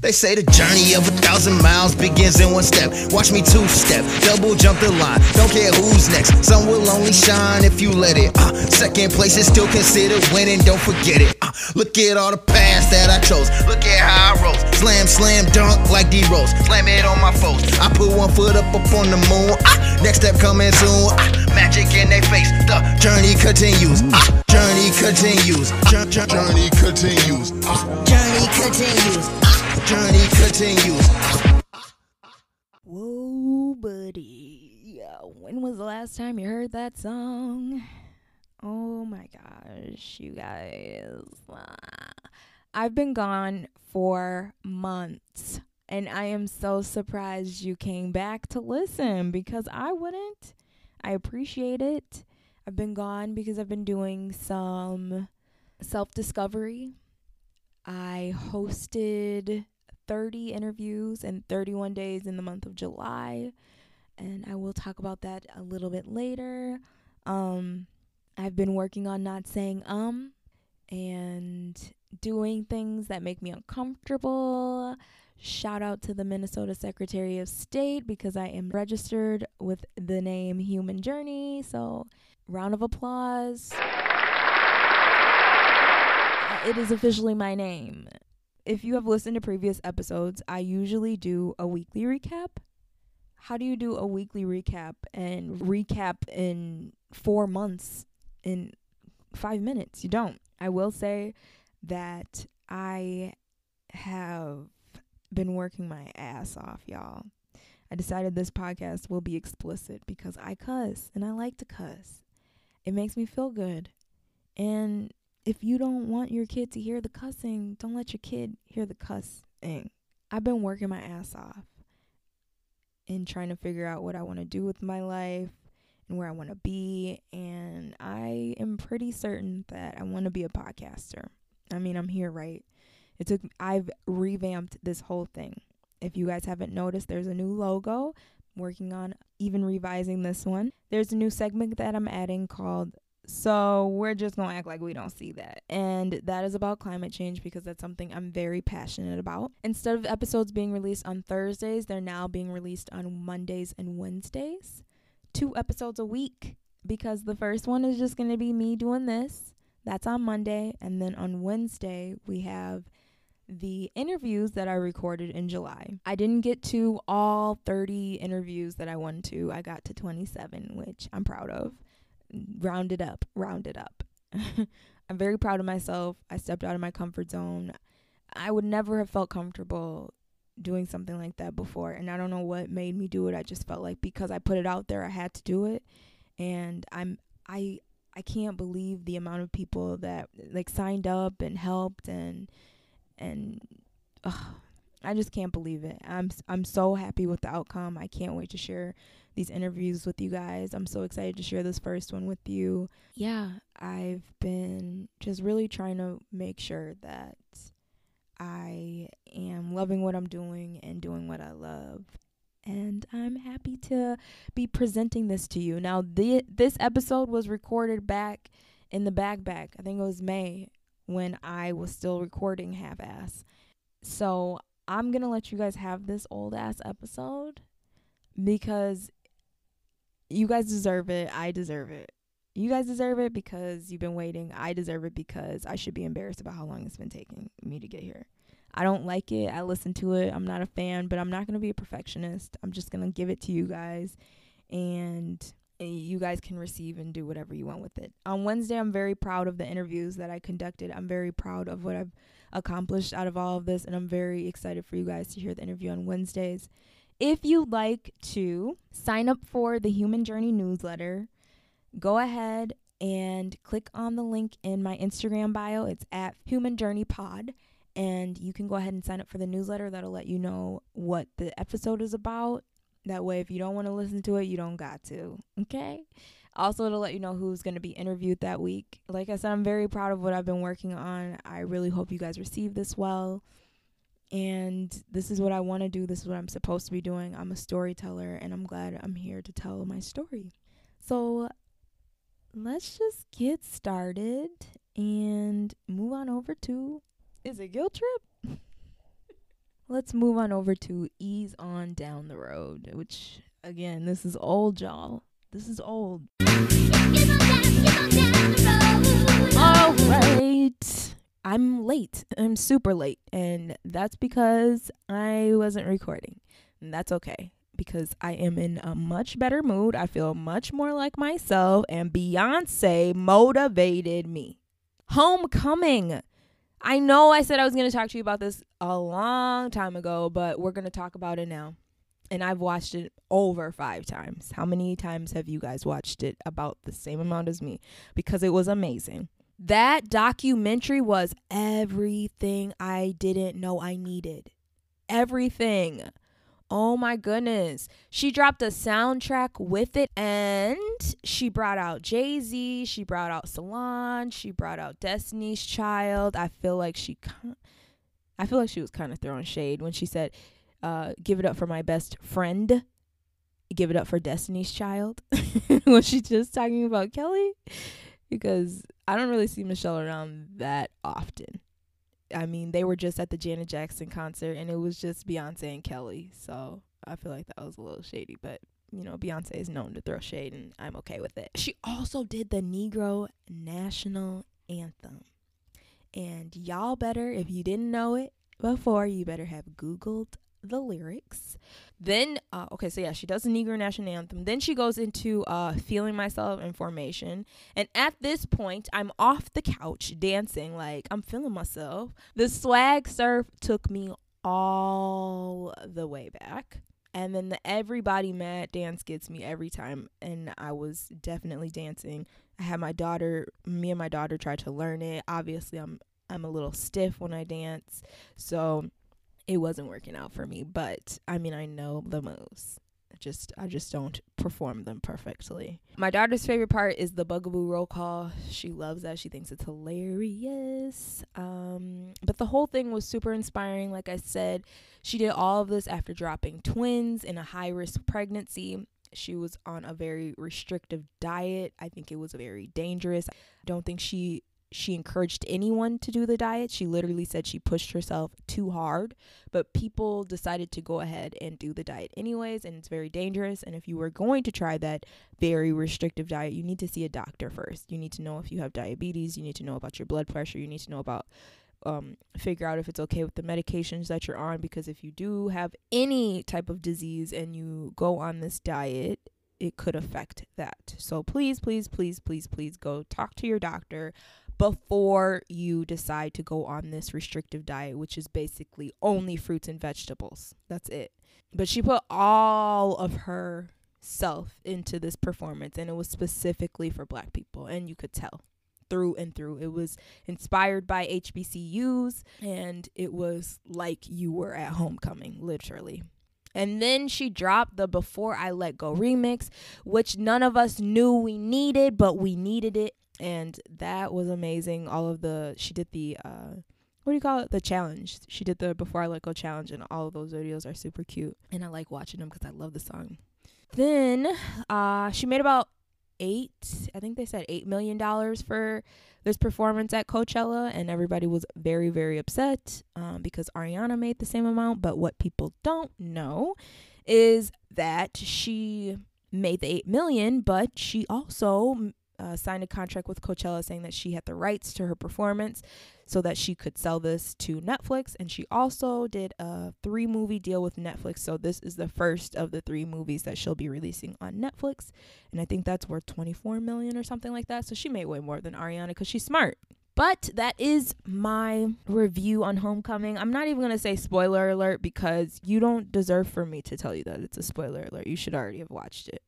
They say the journey of a thousand miles begins in one step. Watch me two step, double jump the line. Don't care who's next. Sun will only shine if you let it. Uh, second place is still considered winning. Don't forget it. Uh, look at all the paths that I chose. Look at how I rose. Slam, slam, dunk like D Rose. Slam it on my foes. I put one foot up up on the moon. Uh, next step coming soon. Uh, magic in their face. The journey continues. Uh, journey continues. Uh, journey continues. Journey continues. Journey continues. Whoa, buddy. When was the last time you heard that song? Oh my gosh, you guys. Ah. I've been gone for months, and I am so surprised you came back to listen because I wouldn't. I appreciate it. I've been gone because I've been doing some self discovery. I hosted 30 interviews in 31 days in the month of July. And I will talk about that a little bit later. Um, I've been working on not saying um and doing things that make me uncomfortable. Shout out to the Minnesota Secretary of State because I am registered with the name Human Journey. So, round of applause. It is officially my name if you have listened to previous episodes, I usually do a weekly recap. How do you do a weekly recap and recap in four months in five minutes? You don't. I will say that I have been working my ass off, y'all. I decided this podcast will be explicit because I cuss and I like to cuss. It makes me feel good. And if you don't want your kid to hear the cussing, don't let your kid hear the cussing. I've been working my ass off in trying to figure out what I want to do with my life and where I want to be. And I am pretty certain that I want to be a podcaster. I mean, I'm here, right? It took, I've revamped this whole thing. If you guys haven't noticed, there's a new logo. I'm working on even revising this one. There's a new segment that I'm adding called so we're just going to act like we don't see that. And that is about climate change because that's something I'm very passionate about. Instead of episodes being released on Thursdays, they're now being released on Mondays and Wednesdays. Two episodes a week because the first one is just going to be me doing this. That's on Monday. And then on Wednesday, we have the interviews that I recorded in July. I didn't get to all 30 interviews that I wanted to. I got to 27, which I'm proud of round it up, round it up. I'm very proud of myself. I stepped out of my comfort zone. I would never have felt comfortable doing something like that before. And I don't know what made me do it. I just felt like because I put it out there, I had to do it. And I'm, I, I can't believe the amount of people that like signed up and helped and, and, I just can't believe it. I'm, I'm so happy with the outcome. I can't wait to share these interviews with you guys. I'm so excited to share this first one with you. Yeah, I've been just really trying to make sure that I am loving what I'm doing and doing what I love. And I'm happy to be presenting this to you. Now, the, this episode was recorded back in the back back. I think it was May when I was still recording half ass. So I'm going to let you guys have this old ass episode because you guys deserve it. I deserve it. You guys deserve it because you've been waiting. I deserve it because I should be embarrassed about how long it's been taking me to get here. I don't like it. I listen to it. I'm not a fan, but I'm not going to be a perfectionist. I'm just going to give it to you guys and eh, you guys can receive and do whatever you want with it. On Wednesday, I'm very proud of the interviews that I conducted. I'm very proud of what I've accomplished out of all of this, and I'm very excited for you guys to hear the interview on Wednesdays. If you'd like to sign up for the Human Journey newsletter, go ahead and click on the link in my Instagram bio. It's at Human Journey Pod. And you can go ahead and sign up for the newsletter. That'll let you know what the episode is about. That way, if you don't want to listen to it, you don't got to. Okay? Also, it'll let you know who's going to be interviewed that week. Like I said, I'm very proud of what I've been working on. I really hope you guys receive this well and this is what I want to do. This is what I'm supposed to be doing. I'm a storyteller, and I'm glad I'm here to tell my story. So let's just get started and move on over to is it guilt trip? let's move on over to Ease On Down the Road, which, again, this is old, y'all. This is old. All right. I'm late. I'm super late. And that's because I wasn't recording. And that's okay because I am in a much better mood. I feel much more like myself. And Beyonce motivated me. Homecoming. I know I said I was going to talk to you about this a long time ago, but we're going to talk about it now. And I've watched it over five times. How many times have you guys watched it? About the same amount as me because it was amazing. That documentary was everything I didn't know I needed. Everything. Oh my goodness. She dropped a soundtrack with it and she brought out Jay Z. She brought out Solange. She brought out Destiny's Child. I feel like she. I feel like she was kind of throwing shade when she said, uh, "Give it up for my best friend." Give it up for Destiny's Child. was she just talking about Kelly? Because I don't really see Michelle around that often. I mean, they were just at the Janet Jackson concert and it was just Beyonce and Kelly. So I feel like that was a little shady, but you know, Beyonce is known to throw shade and I'm okay with it. She also did the Negro National Anthem. And y'all better, if you didn't know it before, you better have Googled the lyrics. Then, uh, okay, so yeah, she does the Negro National Anthem. Then she goes into uh, Feeling Myself in Formation. And at this point, I'm off the couch dancing, like I'm feeling myself. The swag surf took me all the way back. And then the everybody mad dance gets me every time. And I was definitely dancing. I had my daughter, me and my daughter tried to learn it. Obviously, I'm I'm a little stiff when I dance. So it wasn't working out for me. But I mean, I know the moves. I just I just don't perform them perfectly. My daughter's favorite part is the Bugaboo roll call. She loves that. She thinks it's hilarious. Um, but the whole thing was super inspiring. Like I said, she did all of this after dropping twins in a high risk pregnancy. She was on a very restrictive diet. I think it was very dangerous. I don't think she she encouraged anyone to do the diet. She literally said she pushed herself too hard, but people decided to go ahead and do the diet anyways, and it's very dangerous. And if you were going to try that very restrictive diet, you need to see a doctor first. You need to know if you have diabetes, you need to know about your blood pressure, you need to know about um, figure out if it's okay with the medications that you're on because if you do have any type of disease and you go on this diet it could affect that. So please, please, please, please, please go talk to your doctor before you decide to go on this restrictive diet, which is basically only fruits and vegetables. That's it. But she put all of her self into this performance, and it was specifically for black people, and you could tell through and through. It was inspired by HBCUs, and it was like you were at homecoming, literally. And then she dropped the Before I Let Go remix, which none of us knew we needed, but we needed it and that was amazing. All of the she did the uh what do you call it? The challenge. She did the Before I Let Go challenge, and all of those videos are super cute, and I like watching them because I love the song. Then, uh, she made about eight. I think they said eight million dollars for this performance at Coachella, and everybody was very, very upset um, because Ariana made the same amount. But what people don't know is that she made the eight million, but she also uh, signed a contract with Coachella saying that she had the rights to her performance so that she could sell this to Netflix. And she also did a three movie deal with Netflix. So this is the first of the three movies that she'll be releasing on Netflix. And I think that's worth 24 million or something like that. So she made way more than Ariana because she's smart. But that is my review on Homecoming. I'm not even going to say spoiler alert because you don't deserve for me to tell you that it's a spoiler alert. You should already have watched it.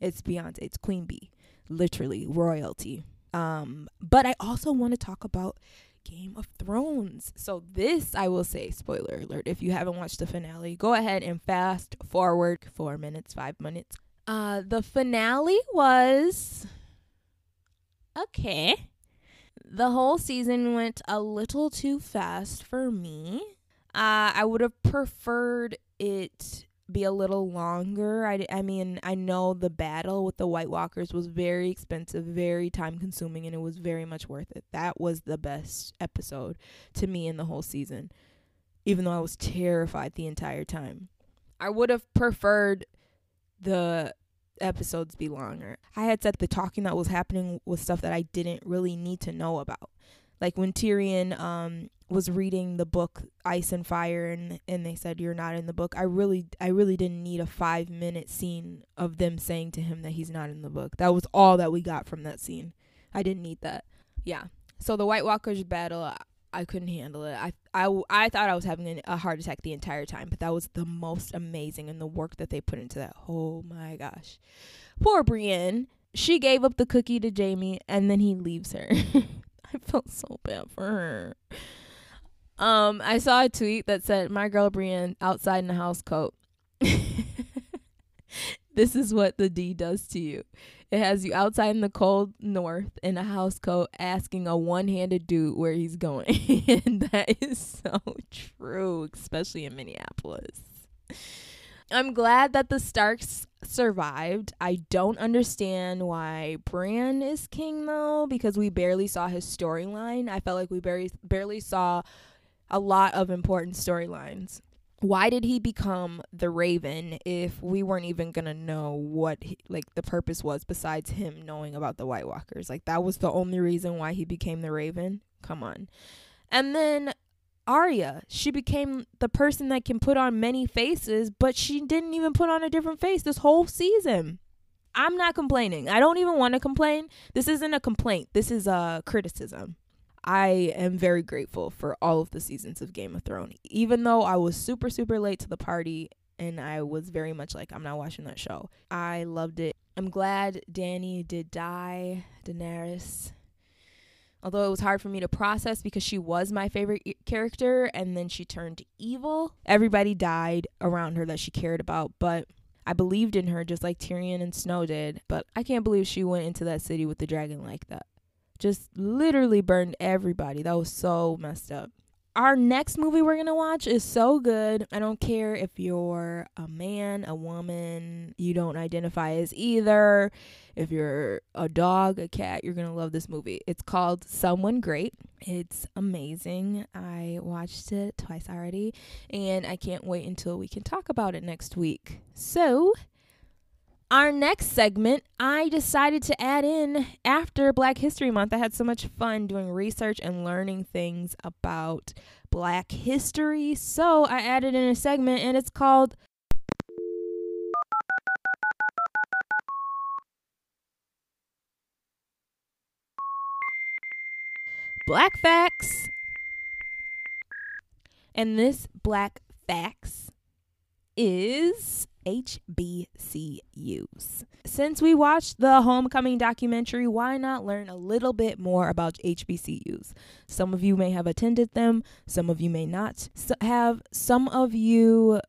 It's Beyonce, it's Queen Bee literally royalty. Um, but I also want to talk about Game of Thrones. So this I will say, spoiler alert, if you haven't watched the finale, go ahead and fast forward four minutes, five minutes. Uh the finale was okay. The whole season went a little too fast for me. Uh I would have preferred it be a little longer. I, I mean, I know the battle with the White Walkers was very expensive, very time consuming, and it was very much worth it. That was the best episode to me in the whole season. even though I was terrified the entire time. I would have preferred the episodes be longer. I had said the talking that was happening was stuff that I didn't really need to know about. Like when Tyrion um was reading the book Ice and Fire and and they said you're not in the book. I really I really didn't need a 5 minute scene of them saying to him that he's not in the book. That was all that we got from that scene. I didn't need that. Yeah. So the White Walkers battle I couldn't handle it. I, I, I thought I was having a heart attack the entire time, but that was the most amazing and the work that they put into that. Oh my gosh. Poor Brienne. She gave up the cookie to Jaime and then he leaves her. I felt so bad for her. Um, I saw a tweet that said, "My girl Brienne outside in a house coat." this is what the D does to you. It has you outside in the cold north in a house coat asking a one handed dude where he's going. and that is so true, especially in Minneapolis. I'm glad that the Starks survived. I don't understand why Bran is king though, because we barely saw his storyline. I felt like we barely barely saw a lot of important storylines why did he become the raven if we weren't even gonna know what he, like the purpose was besides him knowing about the white walkers like that was the only reason why he became the raven come on and then Arya, she became the person that can put on many faces, but she didn't even put on a different face this whole season. I'm not complaining. I don't even want to complain. This isn't a complaint. This is a criticism. I am very grateful for all of the seasons of Game of Thrones. Even though I was super, super late to the party and I was very much like, I'm not watching that show. I loved it. I'm glad Dany did die, Daenerys. Although it was hard for me to process because she was my favorite character and then she turned evil. Everybody died around her that she cared about, but I believed in her just like Tyrion and Snow did. But I can't believe she went into that city with the dragon like that just literally burned everybody. That was so messed up. Our next movie we're to watch is so good. I don't care if you're a man, a woman, you don't identify as either. If you're a dog, a cat, you're to love this movie. It's called Someone Great. It's amazing. I watched it twice already, and I can't wait until we can talk about it next week. So, our next segment, I decided to add in after Black History Month. I had so much fun doing research and learning things about Black history. So I added in a segment and it's called Black Facts. And this Black Facts is HBCUs. Since we watched the Homecoming documentary, why not learn a little bit more about HBCUs? Some of you may have attended them, some of you may not have, some of you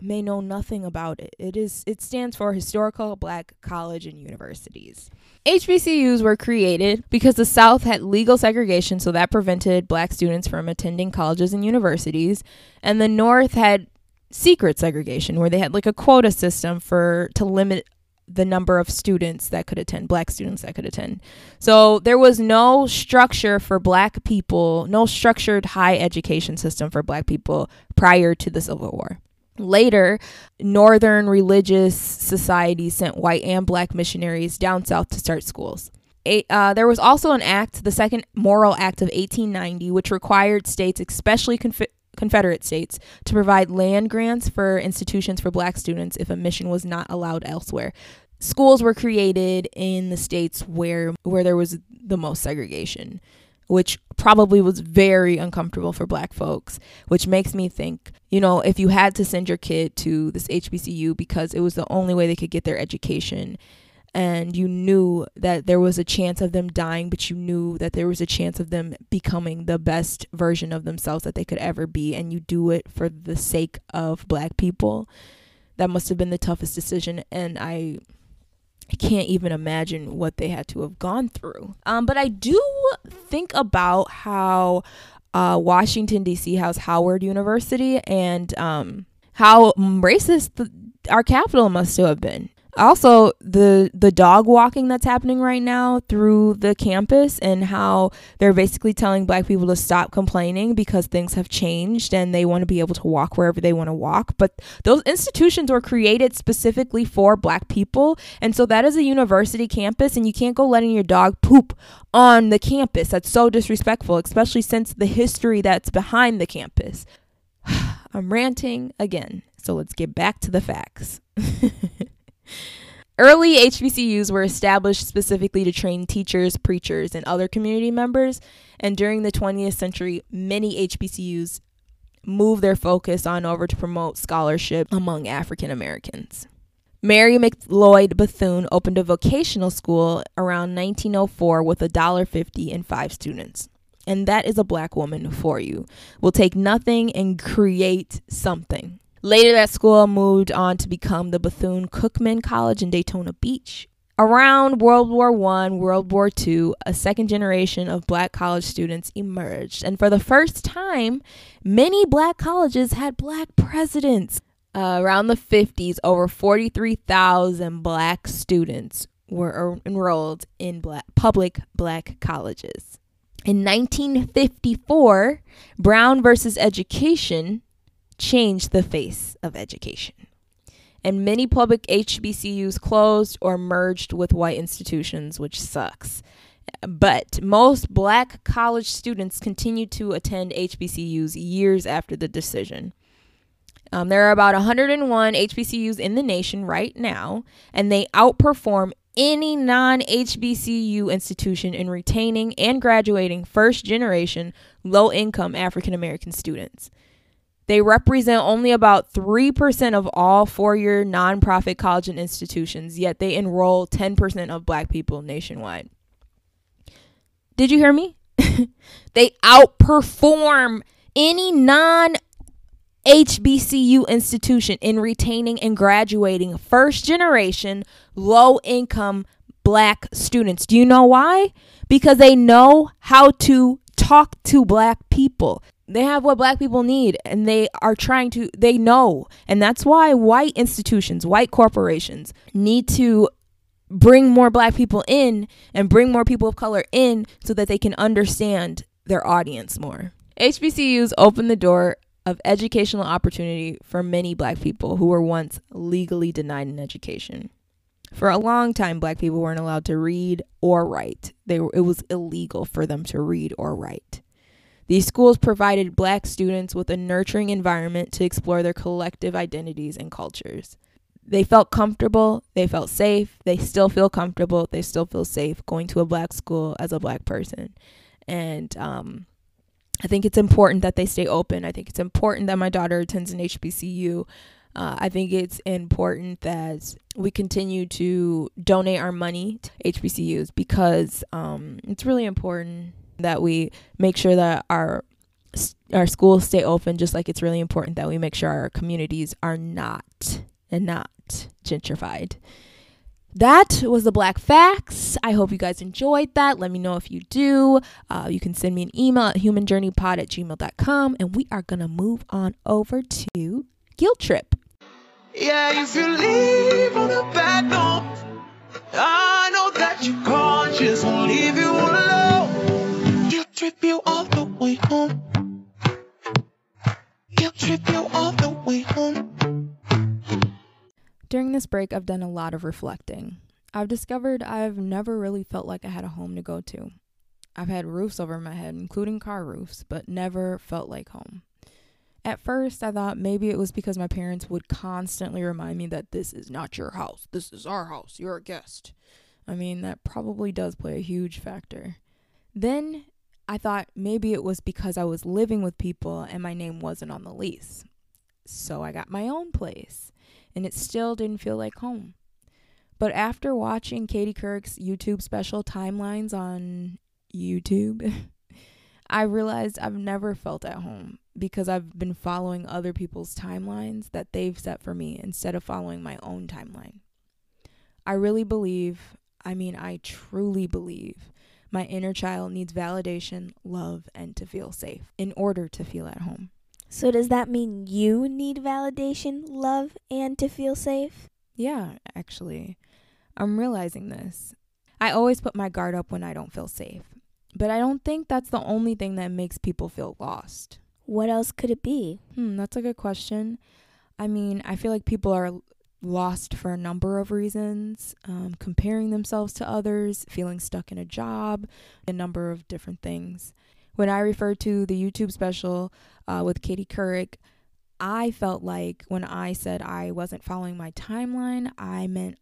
may know nothing about it. It is it stands for Historical Black College and Universities. HBCUs were created because the South had legal segregation so that prevented black students from attending colleges and universities and the North had secret segregation where they had like a quota system for to limit the number of students that could attend, black students that could attend. So there was no structure for black people, no structured high education system for black people prior to the Civil War. Later, Northern religious societies sent white and black missionaries down south to start schools. Uh, there was also an act, the Second Morrill Act of 1890, which required states, especially Confederate states to provide land grants for institutions for black students if a mission was not allowed elsewhere. Schools were created in the states where where there was the most segregation, which probably was very uncomfortable for black folks, which makes me think, you know, if you had to send your kid to this HBCU because it was the only way they could get their education and you knew that there was a chance of them dying, but you knew that there was a chance of them becoming the best version of themselves that they could ever be, and you do it for the sake of black people. That must have been the toughest decision, and I can't even imagine what they had to have gone through. Um, but I do think about how uh, Washington D.C. has Howard University and um, how racist the, our capital must have been also the the dog walking that's happening right now through the campus and how they're basically telling black people to stop complaining because things have changed and they want to be able to walk wherever they want to walk. But those institutions were created specifically for black people and so that is a university campus and you can't go letting your dog poop on the campus. That's so disrespectful especially since the history that's behind the campus. I'm ranting again so let's get back to the facts Early HBCUs were established specifically to train teachers, preachers, and other community members. And during the 20th century, many HBCUs moved their focus on over to promote scholarship among African Americans. Mary McLeod Bethune opened a vocational school around 1904 with $1.50 and five students. And that is a black woman for you. Will take nothing and create something. Later, that school moved on to become the Bethune Cookman College in Daytona Beach. Around World War I, World War II, a second generation of black college students emerged. And for the first time, many black colleges had black presidents. Uh, around the 50s, over 43,000 black students were enrolled in black, public black colleges. In 1954, Brown versus Education changed the face of education. And many public HBCUs closed or merged with white institutions, which sucks. But most black college students continue to attend HBCUs years after the decision. Um, there are about 101 HBCUs in the nation right now, and they outperform any non HBCU institution in retaining and graduating first generation low income African American students. They represent only about 3% of all four year nonprofit college and institutions, yet they enroll 10% of black people nationwide. Did you hear me? they outperform any non HBCU institution in retaining and graduating first generation low income black students. Do you know why? Because they know how to talk to black people. They have what black people need and they are trying to, they know. And that's why white institutions, white corporations need to bring more black people in and bring more people of color in so that they can understand their audience more. HBCUs open the door of educational opportunity for many black people who were once legally denied an education. For a long time, black people weren't allowed to read or write. They were, it was illegal for them to read or write. These schools provided black students with a nurturing environment to explore their collective identities and cultures. They felt comfortable, they felt safe, they still feel comfortable, they still feel safe going to a black school as a black person. And um, I think it's important that they stay open. I think it's important that my daughter attends an HBCU. Uh, I think it's important that we continue to donate our money to HBCUs because um, it's really important that we make sure that our our schools stay open just like it's really important that we make sure our communities are not and not gentrified. That was the Black Facts. I hope you guys enjoyed that. Let me know if you do. Uh, you can send me an email at humanjourneypod at gmail.com. And we are going to move on over to Guilt Trip. Yeah, you leave on a bad note, I know that your conscience won't leave you alone trip you all the way home. Guilt trip you all the way home. During this break, I've done a lot of reflecting. I've discovered I've never really felt like I had a home to go to. I've had roofs over my head, including car roofs, but never felt like home. At first, I thought maybe it was because my parents would constantly remind me that this is not your house, this is our house, you're a guest. I mean, that probably does play a huge factor. Then I thought maybe it was because I was living with people and my name wasn't on the lease. So I got my own place, and it still didn't feel like home. But after watching Katie Couric's YouTube special timelines on YouTube, I realized I've never felt at home because I've been following other people's timelines that they've set for me instead of following my own timeline. I really believe, I mean, I truly believe my inner child needs validation, love, and to feel safe in order to feel at home. So, does that mean you need validation, love, and to feel safe? Yeah, actually. I'm realizing this. I always put my guard up when I don't feel safe. But I don't think that's the only thing that makes people feel lost. What else could it be? Hmm, that's a good question. I mean, I feel like people are lost for a number of reasons um, comparing themselves to others, feeling stuck in a job, a number of different things. When I refer to the YouTube special uh, with Katie Couric, I felt like when I said I wasn't following my timeline, I meant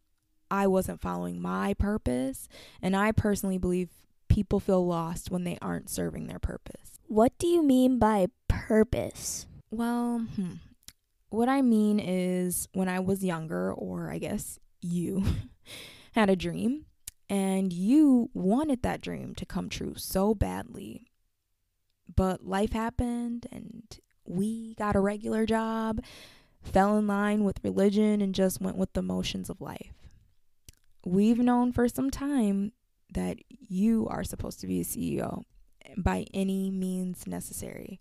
I wasn't following my purpose. And I personally believe people feel lost when they aren't serving their purpose. What do you mean by purpose? Well, hmm. What I mean is when I was younger, or I guess you had a dream and you wanted that dream to come true so badly. But life happened and we got a regular job, fell in line with religion, and just went with the motions of life. We've known for some time that you are supposed to be a CEO by any means necessary.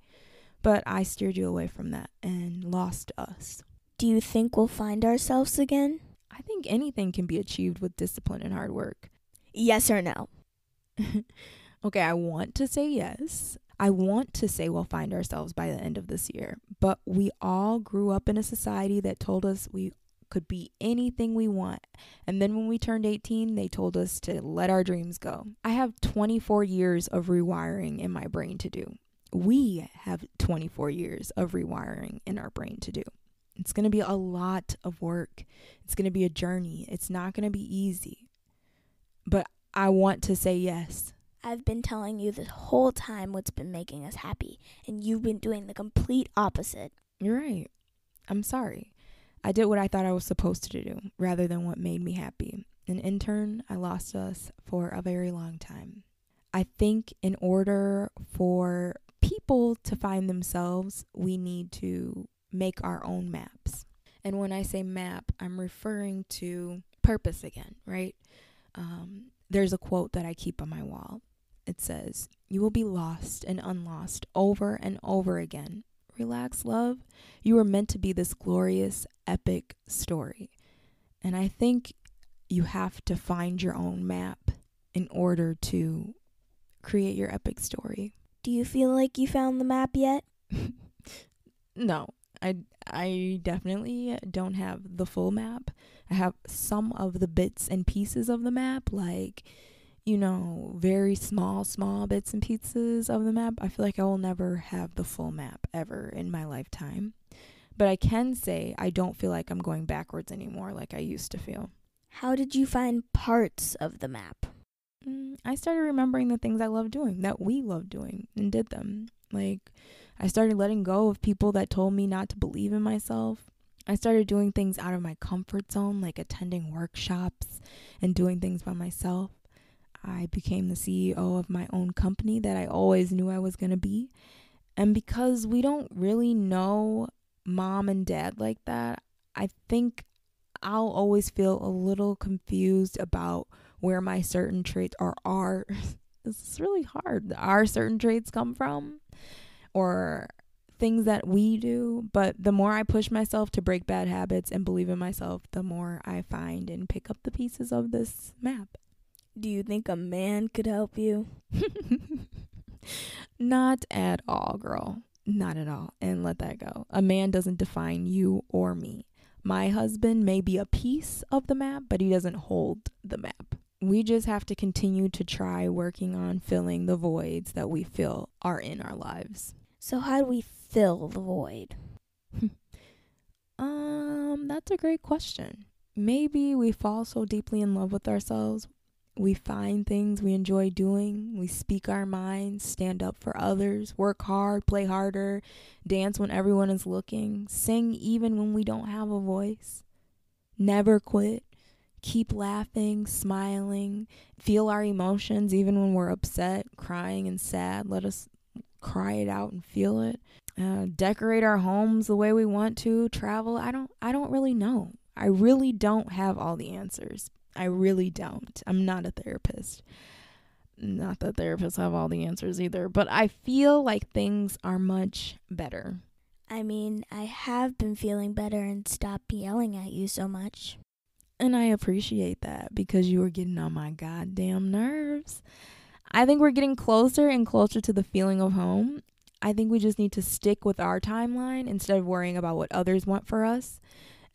But I steered you away from that and lost us. Do you think we'll find ourselves again? I think anything can be achieved with discipline and hard work. Yes or no? okay, I want to say yes. I want to say we'll find ourselves by the end of this year, but we all grew up in a society that told us we could be anything we want. And then when we turned 18, they told us to let our dreams go. I have 24 years of rewiring in my brain to do. We have 24 years of rewiring in our brain to do. It's going to be a lot of work. It's going to be a journey. It's not going to be easy. But I want to say yes. I've been telling you this whole time what's been making us happy, and you've been doing the complete opposite. You're right. I'm sorry. I did what I thought I was supposed to do rather than what made me happy. And in turn, I lost us for a very long time. I think in order for people to find themselves, we need to make our own maps. And when I say map, I'm referring to purpose again, right? Um, there's a quote that I keep on my wall. It says, You will be lost and unlost over and over again Relax, love. You were meant to be this glorious, epic story. And I think you have to find your own map in order to create your epic story. Do you feel like you found the map yet? no. I I definitely don't have the full map. I have some of the bits and pieces of the map like you know, very small, small bits and pieces of the map. I feel like I will never have the full map ever in my lifetime. But I can say I don't feel like I'm going backwards anymore like I used to feel. How did you find parts of the map? Mm, I started remembering the things I love doing, that we love doing, and did them. Like, I started letting go of people that told me not to believe in myself. I started doing things out of my comfort zone, like attending workshops and doing things by myself. I became the CEO of my own company that I always knew I was going to be. And because we don't really know mom and dad like that, I think I'll always feel a little confused about where my certain traits are are is really hard. Are certain traits come from or things that we do, but the more I push myself to break bad habits and believe in myself, the more I find and pick up the pieces of this map. Do you think a man could help you? Not at all, girl. Not at all. And let that go. A man doesn't define you or me. My husband may be a piece of the map, but he doesn't hold the map. We just have to continue to try working on filling the voids that we feel are in our lives. So, how do we fill the void? um, that's a great question. Maybe we fall so deeply in love with ourselves we find things we enjoy doing. We speak our minds, stand up for others, work hard, play harder, dance when everyone is looking, sing even when we don't have a voice. Never quit. Keep laughing, smiling, feel our emotions even when we're upset, crying, and sad. Let us cry it out and feel it. Uh, decorate our homes the way we want to. Travel. I don't. I don't really know. I really don't have all the answers, I really don't. I'm not a therapist. Not that therapists have all the answers either, but I feel like things are much better. I mean, I have been feeling better and stopped yelling at you so much. And I appreciate that because you were getting on my goddamn nerves. I think we're getting closer and closer to the feeling of home. I think we just need to stick with our timeline instead of worrying about what others want for us.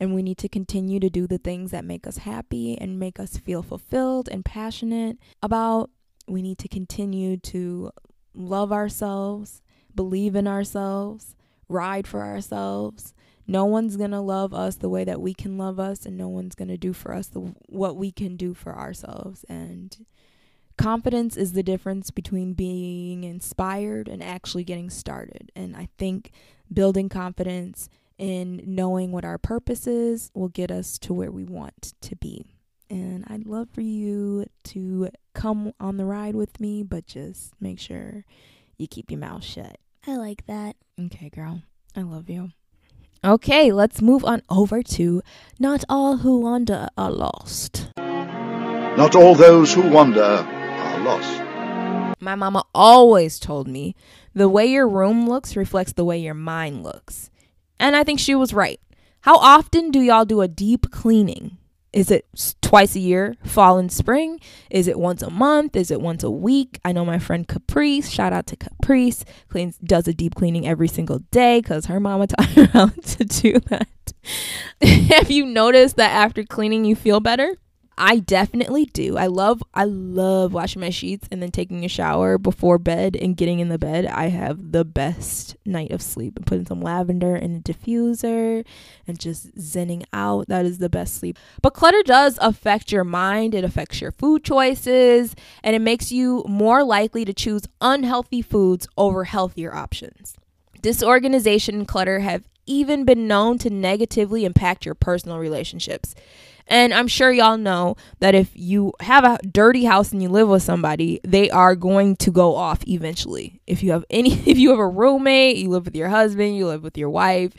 And we need to continue to do the things that make us happy and make us feel fulfilled and passionate about. We need to continue to love ourselves, believe in ourselves, ride for ourselves. No one's going to love us the way that we can love us, and no one's going to do for us the, what we can do for ourselves. And confidence is the difference between being inspired and actually getting started. And I think building confidence in knowing what our purpose is will get us to where we want to be. And I'd love for you to come on the ride with me, but just make sure you keep your mouth shut. I like that. Okay, girl. I love you. Okay, let's move on over to Not All Who Wander Are Lost. Not all those who wander are lost. My mama always told me the way your room looks reflects the way your mind looks. And I think she was right. How often do y'all do a deep cleaning? Is it twice a year, fall and spring? Is it once a month? Is it once a week? I know my friend Caprice, shout out to Caprice, cleans does a deep cleaning every single day because her mama taught her how to do that. Have you noticed that after cleaning you feel better? I definitely do. I love I love washing my sheets and then taking a shower before bed and getting in the bed. I have the best night of sleep and putting some lavender in a diffuser and just zenning out. That is the best sleep. But clutter does affect your mind, it affects your food choices, and it makes you more likely to choose unhealthy foods over healthier options. Disorganization and clutter have even been known to negatively impact your personal relationships. And I'm sure y'all know that if you have a dirty house and you live with somebody, they are going to go off eventually. If you have any if you have a roommate, you live with your husband, you live with your wife,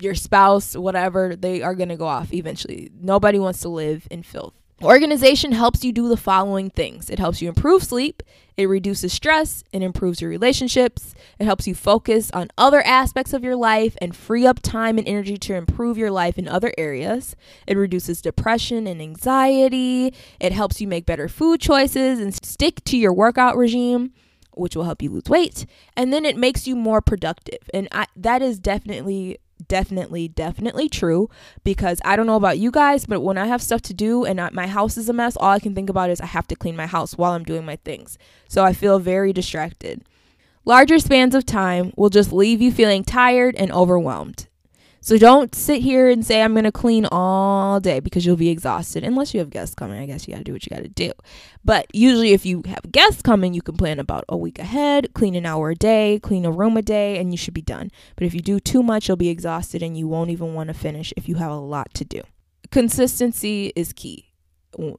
your spouse, whatever, they are going to go off eventually. Nobody wants to live in filth. Organization helps you do the following things it helps you improve sleep, it reduces stress, it improves your relationships, it helps you focus on other aspects of your life and free up time and energy to improve your life in other areas. It reduces depression and anxiety, it helps you make better food choices and stick to your workout regime. Which will help you lose weight, and then it makes you more productive. And I, that is definitely definitely, definitely true because I don't know about you guys, but when I have stuff to do and I, my house is a mess, all I can think about is I have to clean my house while I'm doing my things. So I feel very distracted. Larger spans of time will just leave you feeling tired and overwhelmed. So don't sit here and say I'm going to clean all day because you'll be exhausted. Unless you have guests coming, I guess you got to do what you got to do. But usually if you have guests coming, you can plan about a week ahead, clean an hour a day, clean a room a day, and you should be done. But if you do too much, you'll be exhausted and you won't even want to finish if you have a lot to do. Consistency is key.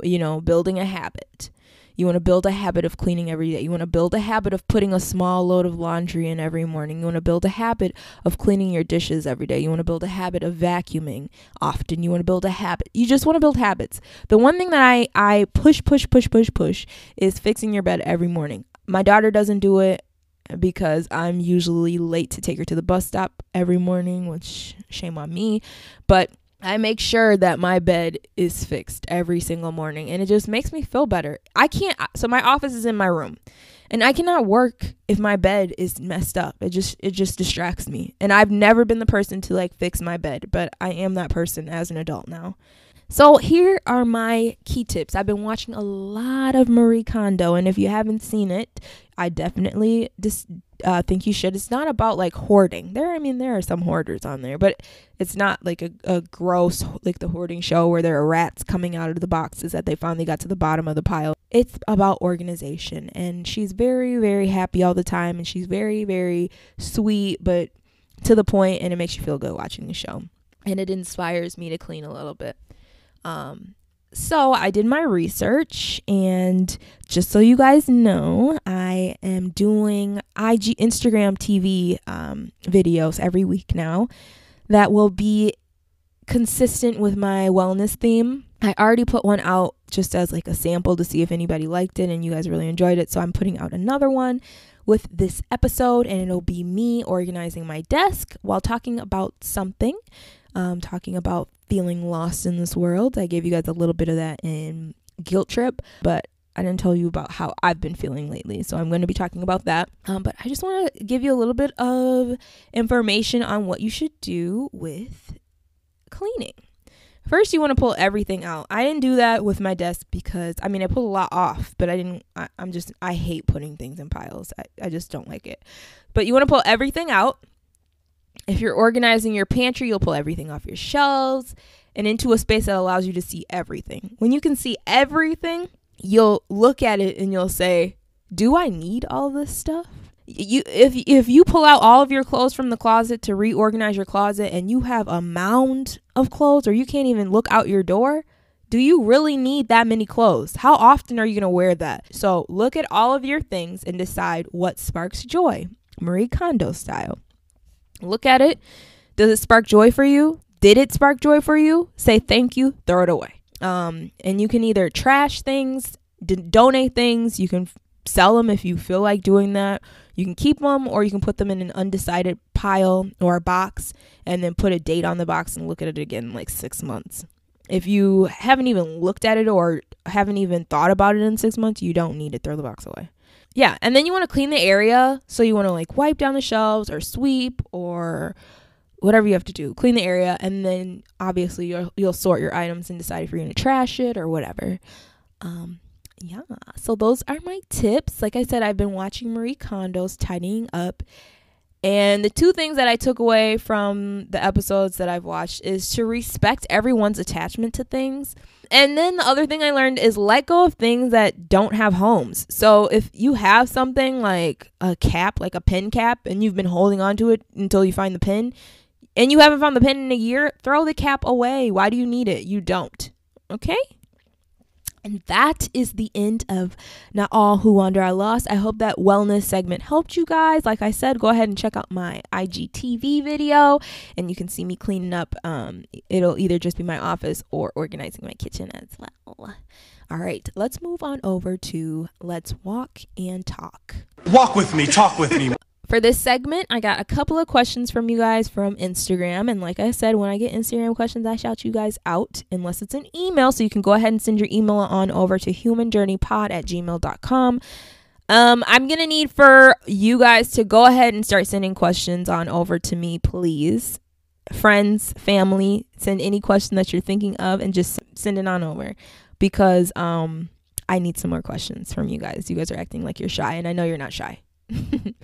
You know, building a habit. You want to build a habit of cleaning every day. You want to build a habit of putting a small load of laundry in every morning. You want to build a habit of cleaning your dishes every day. You want to build a habit of vacuuming often. You want to build a habit. You just want to build habits. The one thing that I I push push push push push is fixing your bed every morning. My daughter doesn't do it because I'm usually late to take her to the bus stop every morning, which shame on me. But I make sure that my bed is fixed every single morning and it just makes me feel better. I can't so my office is in my room and I cannot work if my bed is messed up. It just it just distracts me. And I've never been the person to like fix my bed, but I am that person as an adult now. So here are my key tips. I've been watching a lot of Marie Kondo and if you haven't seen it, I definitely dis- uh, think you should. It's not about like hoarding. There, I mean, there are some hoarders on there, but it's not like a, a gross, like the hoarding show where there are rats coming out of the boxes that they finally got to the bottom of the pile. It's about organization. And she's very, very happy all the time. And she's very, very sweet, but to the point, and it makes you feel good watching the show. And it inspires me to clean a little bit. Um, so I did my research, and just so you guys know, I am doing IG, Instagram TV um, videos every week now that will be consistent with my wellness theme. I already put one out just as like a sample to see if anybody liked it and you guys really enjoyed it. So I'm putting out another one with this episode, and it'll be me organizing my desk while talking about something um, talking about feeling lost in this world. I gave you guys a little bit of that in Guilt Trip, but I didn't tell you about how I've been feeling lately. So I'm going to be talking about that. Um, but I just want to give you a little bit of information on what you should do with cleaning. First, you want to pull everything out. I didn't do that with my desk because I mean I pulled a lot off, but I didn't. I, am just I hate putting things in piles. I, I just don't like it. But you want to pull everything out. If you're organizing your pantry, you'll pull everything off your shelves and into a space that allows you to see everything. When you can see everything, you'll look at it and you'll say, "Do I need all this stuff?" You if if you pull out all of your clothes from the closet to reorganize your closet and you have a mound of clothes or you can't even look out your door, do you really need that many clothes? How often are you going to wear that? So, look at all of your things and decide what sparks joy. Marie Kondo style. Look at it. Does it spark joy for you? Did it spark joy for you? Say thank you, throw it away. Um, and you can either trash things, d- donate things, you can f- sell them if you feel like doing that. You can keep them or you can put them in an undecided pile or a box and then put a date on the box and look at it again in like six months. If you haven't even looked at it or haven't even thought about it in six months, you don't need to throw the box away. Yeah, and then you want to clean the area. So you want to like wipe down the shelves or sweep or whatever you have to do, clean the area, and then obviously you'll you'll sort your items and decide if you're gonna trash it or whatever. Um, yeah, so those are my tips. Like I said, I've been watching Marie Kondo's tidying up. And the two things that I took away from the episodes that I've watched is to respect everyone's attachment to things. And then the other thing I learned is let go of things that don't have homes. So if you have something like a cap, like a pin cap, and you've been holding on to it until you find the pin, and you haven't found the pin in a year, throw the cap away. Why do you need it? You don't. Okay? And that is the end of Not All Who Wander Are Lost. I hope that wellness segment helped you guys. Like I said, go ahead and check out my IGTV video and you can see me cleaning up. Um, it'll either just be my office or organizing my kitchen as well. All right, let's move on over to Let's Walk and Talk. Walk with me, talk with me. For this segment, I got a couple of questions from you guys from Instagram. And like I said, when I get Instagram questions, I shout you guys out unless it's an email. So you can go ahead and send your email on over to humanjourneypod at gmail.com. Um, I'm going to need for you guys to go ahead and start sending questions on over to me, please. Friends, family, send any question that you're thinking of and just send it on over because um, I need some more questions from you guys. You guys are acting like you're shy, and I know you're not shy.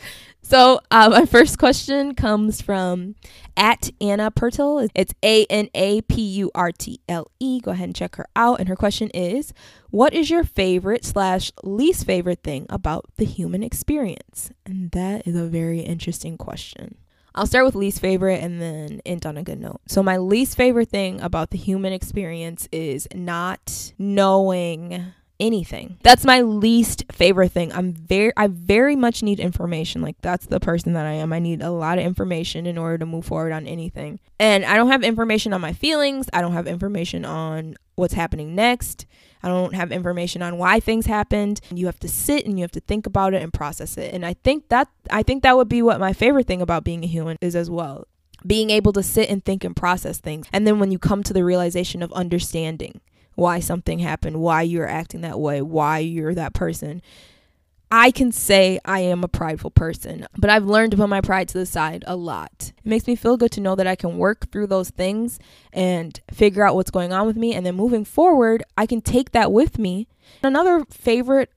so uh, my first question comes from at Ana Purtle. It's A N A P U R T L E. Go ahead and check her out. And her question is, "What is your favorite slash least favorite thing about the human experience?" And that is a very interesting question. I'll start with least favorite and then end on a good note. So, my least favorite thing about the human experience is not knowing anything. That's my least favorite thing. I'm very I very much need information. Like that's the person that I am. I need a lot of information in order to move forward on anything. And I don't have information on my feelings. I don't have information on what's happening next. I don't have information on why things happened. You have to sit and you have to think about it and process it. And I think that I think that would be what my favorite thing about being a human is as well. Being able to sit and think and process things. And then when you come to the realization of understanding why something happened, why you're acting that way, why you're that person. I can say I am a prideful person, but I've learned to put my pride to the side a lot. It makes me feel good to know that I can work through those things and figure out what's going on with me. And then moving forward, I can take that with me. Another favorite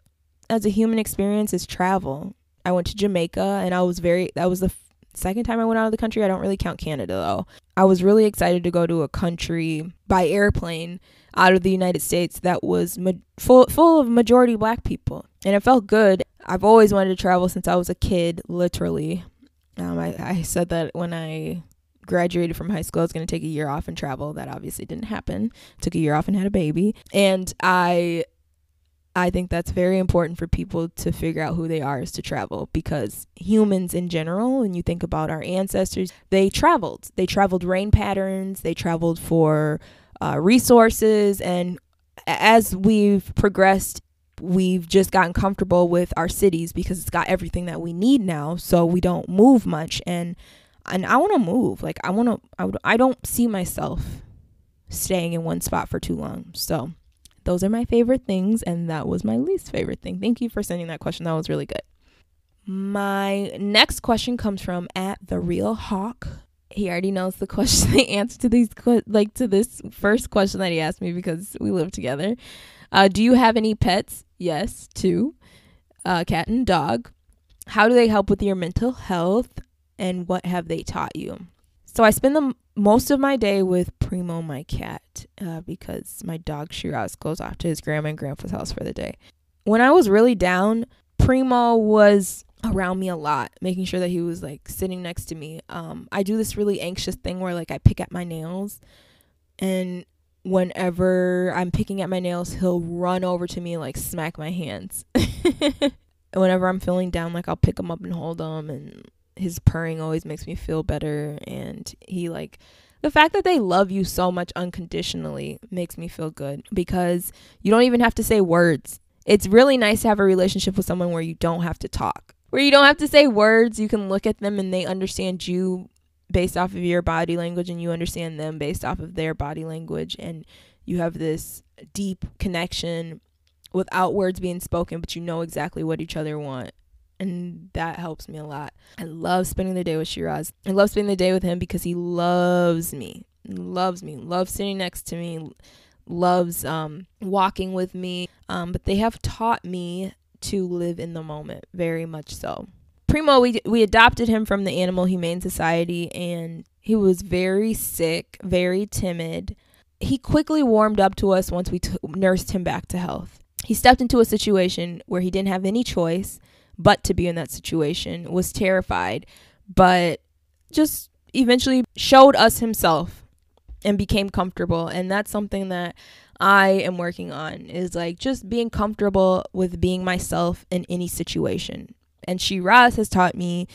as a human experience is travel. I went to Jamaica and I was very, that was the second time I went out of the country. I don't really count Canada though. I was really excited to go to a country by airplane out of the United States that was ma- full full of majority black people, and it felt good. I've always wanted to travel since I was a kid, literally. Um, I, I said that when I graduated from high school, I was going to take a year off and travel. That obviously didn't happen. Took a year off and had a baby, and I I think that's very important for people to figure out who they are is to travel because humans in general, when you think about our ancestors, they traveled. They traveled rain patterns, they traveled for uh, resources. And as we've progressed, we've just gotten comfortable with our cities because it's got everything that we need now. So we don't move much. And and I want to move. Like I want to I, I don't see myself staying in one spot for too long. So, those are my favorite things and that was my least favorite thing. Thank you for sending that question. That was really good. My next question comes from at the real hawk. He already knows the question, the answer to these, like to this first question that he asked me because we live together. Uh, do you have any pets? Yes, two, uh, cat and dog. How do they help with your mental health, and what have they taught you? So I spend the most of my day with Primo, my cat, uh, because my dog Shiraz goes off to his grandma and grandpa's house for the day. When I was really down, Primo was around me a lot, making sure that he was like sitting next to me. Um, I do this really anxious thing where like I pick at my nails, and whenever I'm picking at my nails, he'll run over to me and like smack my hands. whenever I'm feeling down, like I'll pick him up and hold him, and his purring always makes me feel better. And he like the fact that they love you so much unconditionally makes me feel good because you don't even have to say words. It's really nice to have a relationship with someone where you don't have to talk where you don't have to say words. You can look at them and they understand you based off of your body language and you understand them based off of their body language. And you have this deep connection without words being spoken, but you know exactly what each other want. And that helps me a lot. I love spending the day with Shiraz. I love spending the day with him because he loves me, loves me, loves sitting next to me, loves um, walking with me. Um, but they have taught me to live in the moment, very much so. Primo, we we adopted him from the Animal Humane Society, and he was very sick, very timid. He quickly warmed up to us once we t- nursed him back to health. He stepped into a situation where he didn't have any choice but to be in that situation, was terrified, but just eventually showed us himself and became comfortable. And that's something that I am working on is like just being comfortable with being myself in any situation. And Shiraz has taught me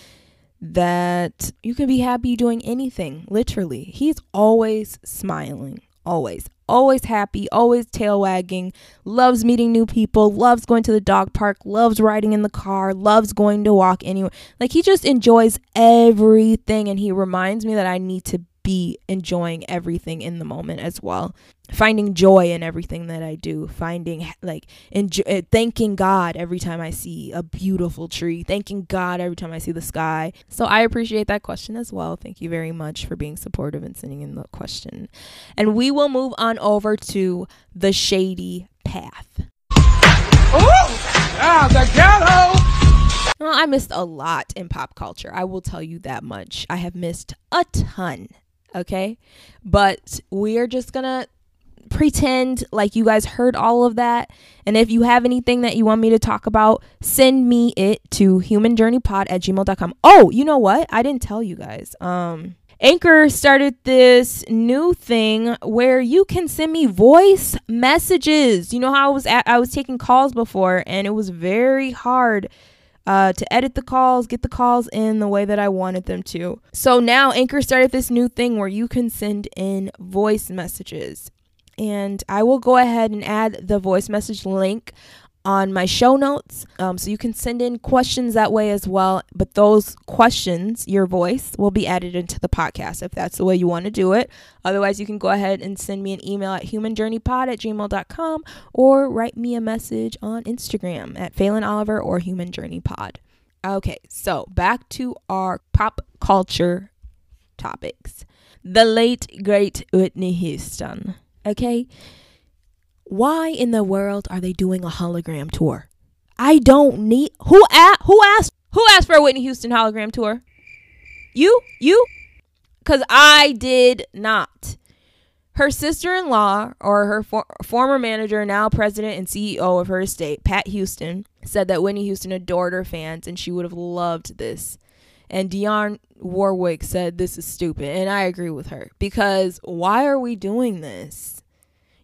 that you can be happy doing anything, literally. He's always smiling, always, always happy, always tail wagging, loves meeting new people, loves going to the dog park, loves riding in the car, loves going to walk anywhere. Like he just enjoys everything and he reminds me that I need to be enjoying everything in the moment as well finding joy in everything that I do, finding like enjoy, uh, thanking God every time I see a beautiful tree, thanking God every time I see the sky. So I appreciate that question as well. Thank you very much for being supportive and sending in the question. And we will move on over to the shady path. Oh, ah, the ghetto. Well, I missed a lot in pop culture. I will tell you that much. I have missed a ton okay? But we're just gonna pretend like you guys heard all of that. And if you have anything that you want me to talk about, send me it to humanjourneypod at gmail.com. Oh, you know what? I didn't tell you guys. Um, Anchor started this new thing where you can send me voice messages. You know how I was at, I was taking calls before and it was very hard uh, to edit the calls, get the calls in the way that I wanted them to. So now Anchor started this new thing where you can send in voice messages and I will go ahead and add the voice message link on my show notes. Um, so you can send in questions that way as well. But those questions, your voice, will be added into the podcast if that's the way you want to do it. Otherwise, you can go ahead and send me an email at humanjourneypod at gmail.com or write me a message on Instagram at Phelan Oliver or Human Journey Pod. Okay, so back to our pop culture topics. The late, great Whitney Houston. Okay? Why in the world are they doing a hologram tour? I don't need who a- who asked who asked for a Whitney Houston hologram tour? You? You? Cuz I did not. Her sister-in-law or her for- former manager, now president and CEO of her estate, Pat Houston, said that Whitney Houston adored her fans and she would have loved this. And Dionne Warwick said this is stupid. And I agree with her because why are we doing this?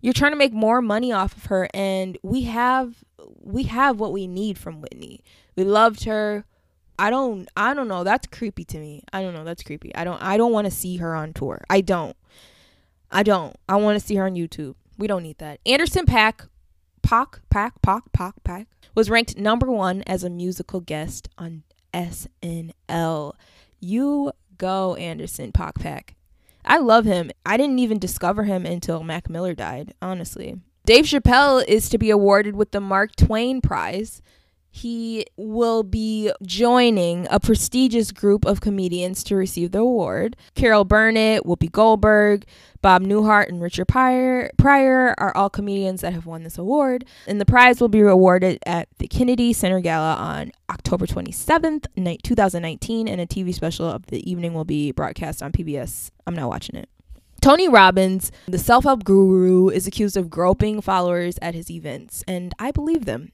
You're trying to make more money off of her and we have we have what we need from Whitney. We loved her. I don't I don't know. That's creepy to me. I don't know. That's creepy. I don't I don't want to see her on tour. I don't. I don't. I want to see her on YouTube. We don't need that. Anderson Paak Pac Pac Pac Pac Pac was ranked number 1 as a musical guest on SNL. You Go Anderson Paak Pack. I love him. I didn't even discover him until Mac Miller died, honestly. Dave Chappelle is to be awarded with the Mark Twain Prize. He will be joining a prestigious group of comedians to receive the award. Carol Burnett, Whoopi Goldberg, Bob Newhart, and Richard Pryor, Pryor are all comedians that have won this award. And the prize will be awarded at the Kennedy Center Gala on October 27th, 2019, and a TV special of the evening will be broadcast on PBS. I'm not watching it. Tony Robbins, the self help guru, is accused of groping followers at his events, and I believe them.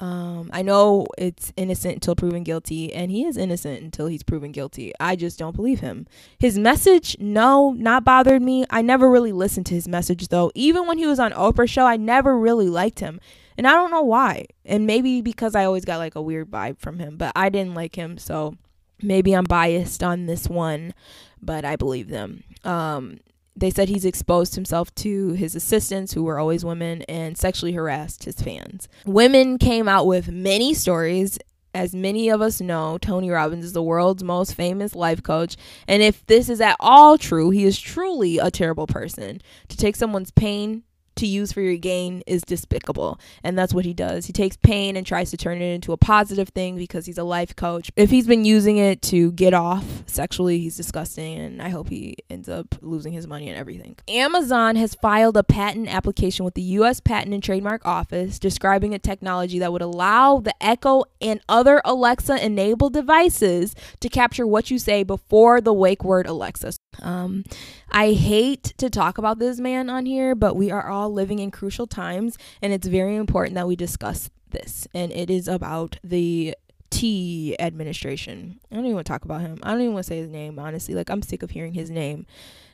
Um, I know it's innocent until proven guilty, and he is innocent until he's proven guilty. I just don't believe him. His message, no, not bothered me. I never really listened to his message though. Even when he was on Oprah show, I never really liked him. And I don't know why. And maybe because I always got like a weird vibe from him, but I didn't like him, so maybe I'm biased on this one, but I believe them. Um, they said he's exposed himself to his assistants, who were always women, and sexually harassed his fans. Women came out with many stories. As many of us know, Tony Robbins is the world's most famous life coach. And if this is at all true, he is truly a terrible person. To take someone's pain, to use for your gain is despicable. And that's what he does. He takes pain and tries to turn it into a positive thing because he's a life coach. If he's been using it to get off sexually, he's disgusting. And I hope he ends up losing his money and everything. Amazon has filed a patent application with the U.S. Patent and Trademark Office describing a technology that would allow the Echo and other Alexa enabled devices to capture what you say before the wake word Alexa. Um, I hate to talk about this man on here, but we are all living in crucial times, and it's very important that we discuss this. And it is about the T administration. I don't even want to talk about him. I don't even want to say his name, honestly. Like, I'm sick of hearing his name.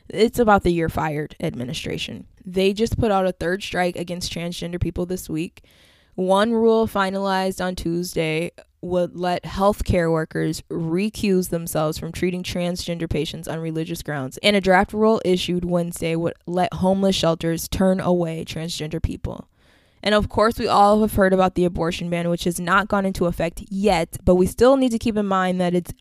It's about the You're Fired administration. They just put out a third strike against transgender people this week. One rule finalized on Tuesday would let healthcare workers recuse themselves from treating transgender patients on religious grounds, and a draft rule issued Wednesday would let homeless shelters turn away transgender people. And of course, we all have heard about the abortion ban, which has not gone into effect yet, but we still need to keep in mind that it's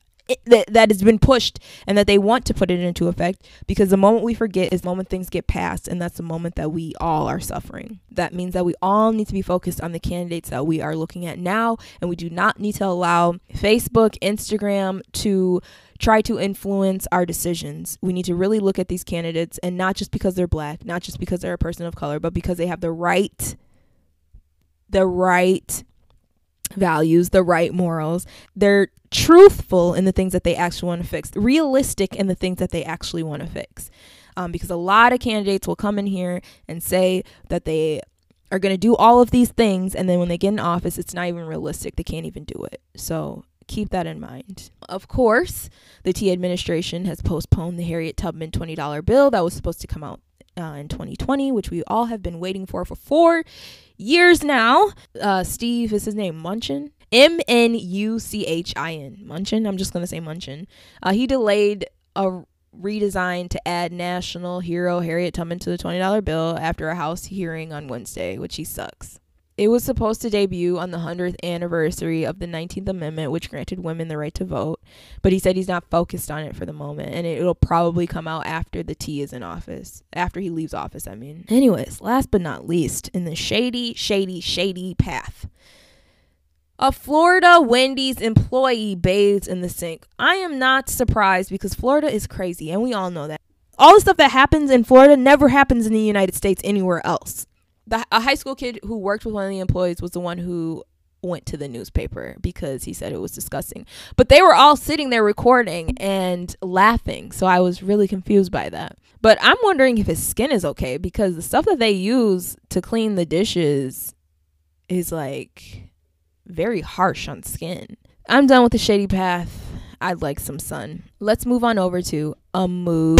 that, that has been pushed and that they want to put it into effect because the moment we forget is the moment things get passed and that's the moment that we all are suffering that means that we all need to be focused on the candidates that we are looking at now and we do not need to allow facebook instagram to try to influence our decisions. We need to really look at these candidates and not just because they're black, not just because they're a person of color, but because they have the right the right values, the right morals. They're truthful in the things that they actually want to fix, realistic in the things that they actually want to fix. Um, because a lot of candidates will come in here and say that they are going to do all of these things, and then when they get in office, it's not even realistic. They can't even do it. So keep that in mind. Of course, the T administration has postponed the Harriet Tubman $20 bill that was supposed to come out uh, in 2020, which we all have been waiting for for four years now. Uh, Steve is his name, Munchin. M N U C H I N. Munchin. I'm just going to say Munchin. Uh, he delayed a redesign to add national hero Harriet Tubman to the $20 bill after a House hearing on Wednesday, which he sucks. It was supposed to debut on the 100th anniversary of the 19th Amendment, which granted women the right to vote, but he said he's not focused on it for the moment, and it'll probably come out after the T is in office, after he leaves office, I mean. Anyways, last but not least, in the shady, shady, shady path. A Florida Wendy's employee bathes in the sink. I am not surprised because Florida is crazy, and we all know that. All the stuff that happens in Florida never happens in the United States anywhere else the, a high school kid who worked with one of the employees was the one who went to the newspaper because he said it was disgusting. But they were all sitting there recording and laughing. So I was really confused by that. But I'm wondering if his skin is okay because the stuff that they use to clean the dishes is like very harsh on skin. I'm done with the shady path. I'd like some sun. Let's move on over to a move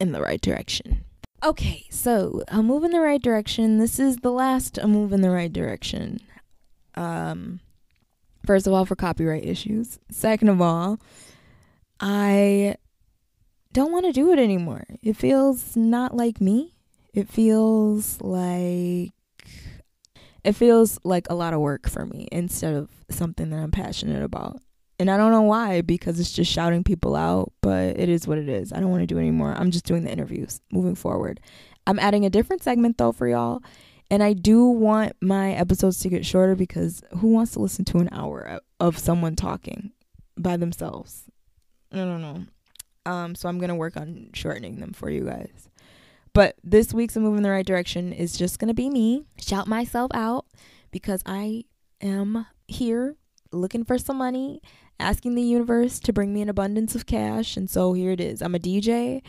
in the right direction. Okay, so a move in the right direction. This is the last a move in the right direction. Um, first of all, for copyright issues. Second of all, I don't want to do it anymore. It feels not like me. It feels like it feels like a lot of work for me instead of something that I'm passionate about. And I don't know why because it's just shouting people out, but it is what it is. I don't want to do anymore. I'm just doing the interviews moving forward. I'm adding a different segment though for y'all. And I do want my episodes to get shorter because who wants to listen to an hour of someone talking by themselves? I don't know. Um, so I'm gonna work on shortening them for you guys. But this week's a move in the right direction is just gonna be me. Shout myself out because I am here looking for some money, asking the universe to bring me an abundance of cash. And so here it is. I'm a DJ,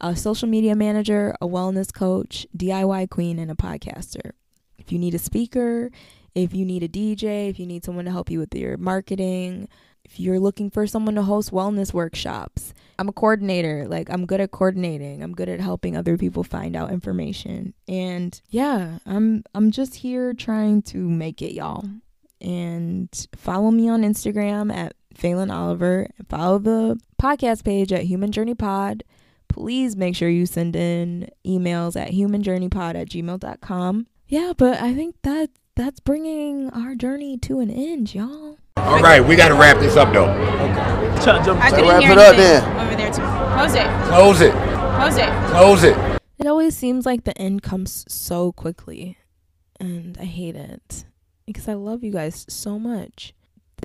a social media manager, a wellness coach, DIY queen, and a podcaster. If you need a speaker, if you need a DJ, if you need someone to help you with your marketing, if you're looking for someone to host wellness workshops, I'm a coordinator. Like, I'm good at coordinating. I'm good at helping other people find out information. And yeah, I'm I'm just here trying to make it, y'all and follow me on Instagram at Phelan Oliver. Follow the podcast page at Human Journey Pod. Please make sure you send in emails at humanjourneypod at gmail.com. Yeah, but I think that that's bringing our journey to an end, y'all. All right, we got to wrap this up, though. Okay. I couldn't wrap hear it up then. over there too. Close it. Close it. Close it. Close it. It always seems like the end comes so quickly, and I hate it because I love you guys so much.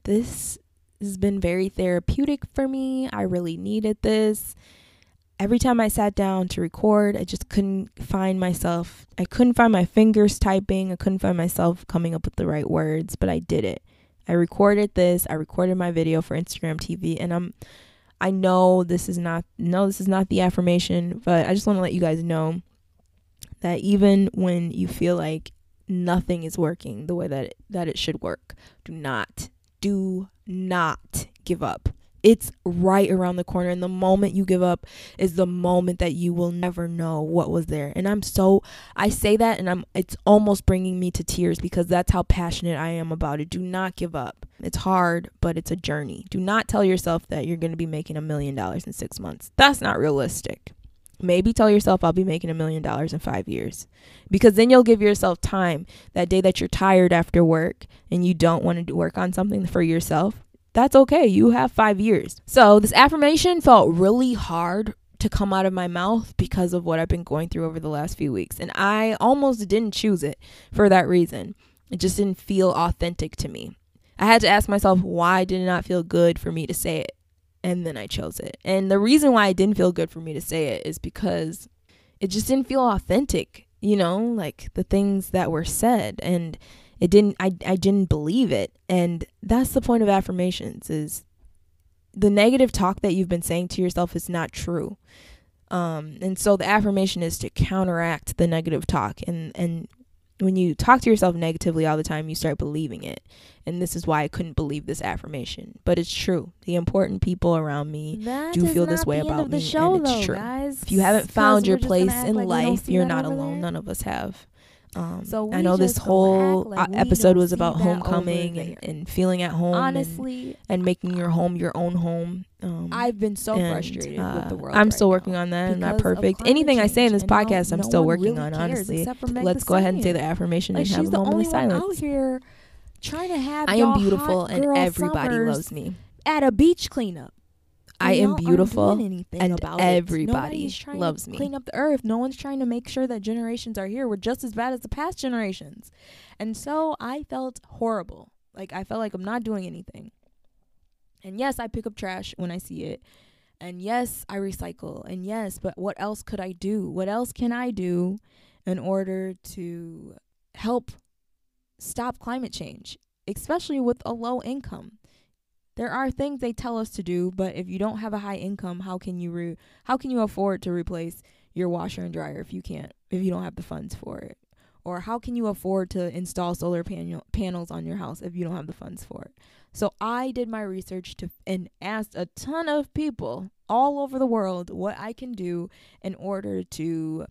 This has been very therapeutic for me. I really needed this. Every time I sat down to record, I just couldn't find myself. I couldn't find my fingers typing. I couldn't find myself coming up with the right words, but I did it. I recorded this. I recorded my video for Instagram TV and I'm I know this is not no this is not the affirmation, but I just want to let you guys know that even when you feel like nothing is working the way that it, that it should work. Do not do not give up. It's right around the corner and the moment you give up is the moment that you will never know what was there. And I'm so I say that and I'm it's almost bringing me to tears because that's how passionate I am about it. Do not give up. It's hard, but it's a journey. Do not tell yourself that you're going to be making a million dollars in 6 months. That's not realistic. Maybe tell yourself I'll be making a million dollars in five years. Because then you'll give yourself time that day that you're tired after work and you don't want to work on something for yourself. That's okay. You have five years. So this affirmation felt really hard to come out of my mouth because of what I've been going through over the last few weeks. And I almost didn't choose it for that reason. It just didn't feel authentic to me. I had to ask myself, why did it not feel good for me to say it? And then I chose it. And the reason why it didn't feel good for me to say it is because it just didn't feel authentic, you know, like the things that were said and it didn't I I didn't believe it. And that's the point of affirmations is the negative talk that you've been saying to yourself is not true. Um, and so the affirmation is to counteract the negative talk and and when you talk to yourself negatively all the time, you start believing it. And this is why I couldn't believe this affirmation. But it's true. The important people around me that do feel this way about me. Show, and it's though, true. Guys, if you haven't found your place in like life, you're not alone. There. None of us have. Um, so I know this whole like episode was about homecoming and, and, feeling at home. Honestly, and, and, making your home your own home. Um, I've been so and, frustrated uh, with the world. I'm right still now working on that. I'm not perfect. Anything I say in this podcast, I'm no still working really on. Honestly, let's go ahead and say the affirmation like and have a moment of silence. out here trying to have I am beautiful and everybody loves me. At a beach cleanup. I am beautiful and everybody loves me. Clean up the earth. No one's trying to make sure that generations are here. We're just as bad as the past generations. And so I felt horrible. Like I felt like I'm not doing anything. And yes, I pick up trash when I see it. And yes, I recycle. And yes, but what else could I do? What else can I do in order to help stop climate change, especially with a low income? There are things they tell us to do, but if you don't have a high income, how can you re- how can you afford to replace your washer and dryer if you can't if you don't have the funds for it? Or how can you afford to install solar panel panels on your house if you don't have the funds for it? So I did my research to and asked a ton of people all over the world what I can do in order to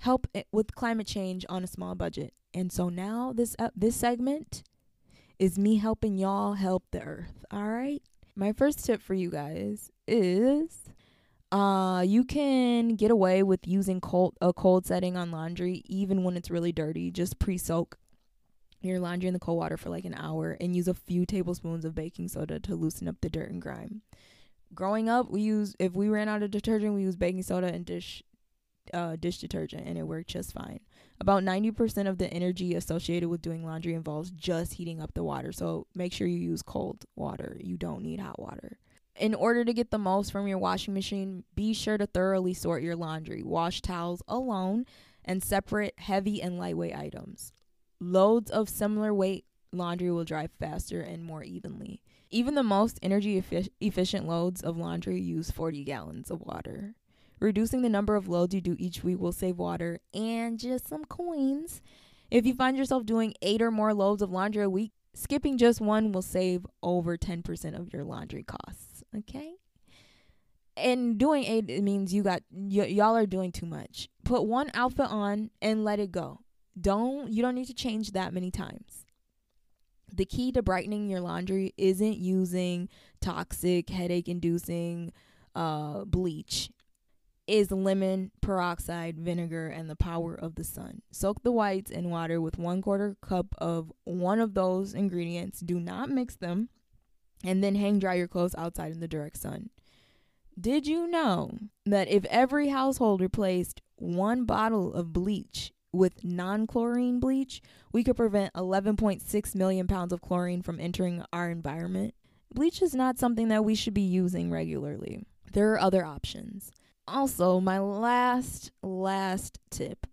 help with climate change on a small budget. And so now this uh, this segment is me helping y'all help the earth. All right. My first tip for you guys is uh you can get away with using cold a cold setting on laundry even when it's really dirty. Just pre-soak your laundry in the cold water for like an hour and use a few tablespoons of baking soda to loosen up the dirt and grime. Growing up, we use if we ran out of detergent, we use baking soda and dish uh, dish detergent, and it worked just fine. About 90% of the energy associated with doing laundry involves just heating up the water, so make sure you use cold water. You don't need hot water. In order to get the most from your washing machine, be sure to thoroughly sort your laundry. Wash towels alone and separate heavy and lightweight items. Loads of similar weight laundry will dry faster and more evenly. Even the most energy efficient loads of laundry use 40 gallons of water. Reducing the number of loads you do each week will save water and just some coins. If you find yourself doing eight or more loads of laundry a week, skipping just one will save over 10% of your laundry costs. Okay? And doing eight it means you got y- y'all are doing too much. Put one outfit on and let it go. Don't you don't need to change that many times. The key to brightening your laundry isn't using toxic, headache inducing uh, bleach is lemon peroxide vinegar and the power of the sun. Soak the whites in water with one quarter cup of one of those ingredients. Do not mix them. And then hang dry your clothes outside in the direct sun. Did you know that if every household replaced one bottle of bleach with non chlorine bleach, we could prevent 11.6 million pounds of chlorine from entering our environment? Bleach is not something that we should be using regularly. There are other options. Also, my last last tip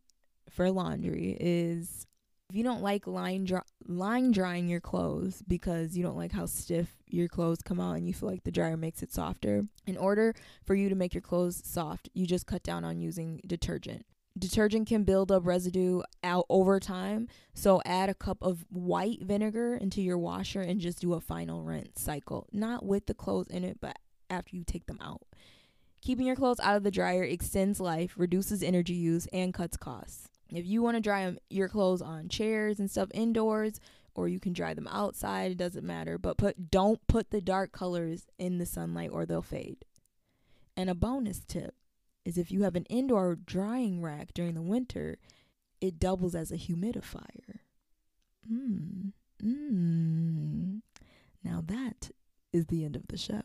for laundry is if you don't like line dry, line drying your clothes because you don't like how stiff your clothes come out and you feel like the dryer makes it softer, in order for you to make your clothes soft, you just cut down on using detergent. Detergent can build up residue out over time, so add a cup of white vinegar into your washer and just do a final rinse cycle. Not with the clothes in it, but after you take them out. Keeping your clothes out of the dryer extends life, reduces energy use, and cuts costs. If you want to dry your clothes on chairs and stuff indoors, or you can dry them outside, it doesn't matter. But put don't put the dark colors in the sunlight or they'll fade. And a bonus tip is if you have an indoor drying rack during the winter, it doubles as a humidifier. Mmm. Mmm. Now that is the end of the show.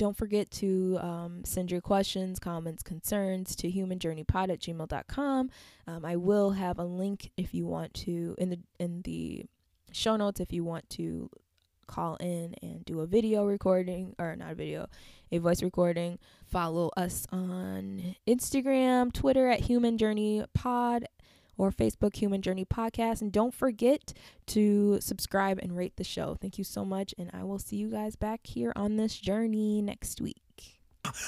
Don't forget to um, send your questions, comments, concerns to humanjourneypod at gmail.com. Um, I will have a link if you want to in the in the show notes if you want to call in and do a video recording or not a video, a voice recording. Follow us on Instagram, Twitter at Human Journey Pod or Facebook Human Journey Podcast. And don't forget to subscribe and rate the show. Thank you so much. And I will see you guys back here on this journey next week.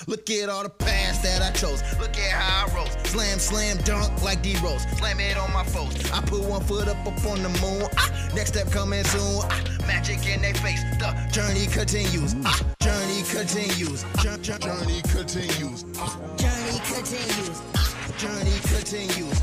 Look at all the paths that I chose. Look at how I rose. Slam, slam, dunk like D Rose. Slam it on my foes. I put one foot up up on the moon. Ah, next step coming soon. Ah, magic in their face. The journey continues. Ah, journey continues. Journey continues. Journey continues. Journey continues.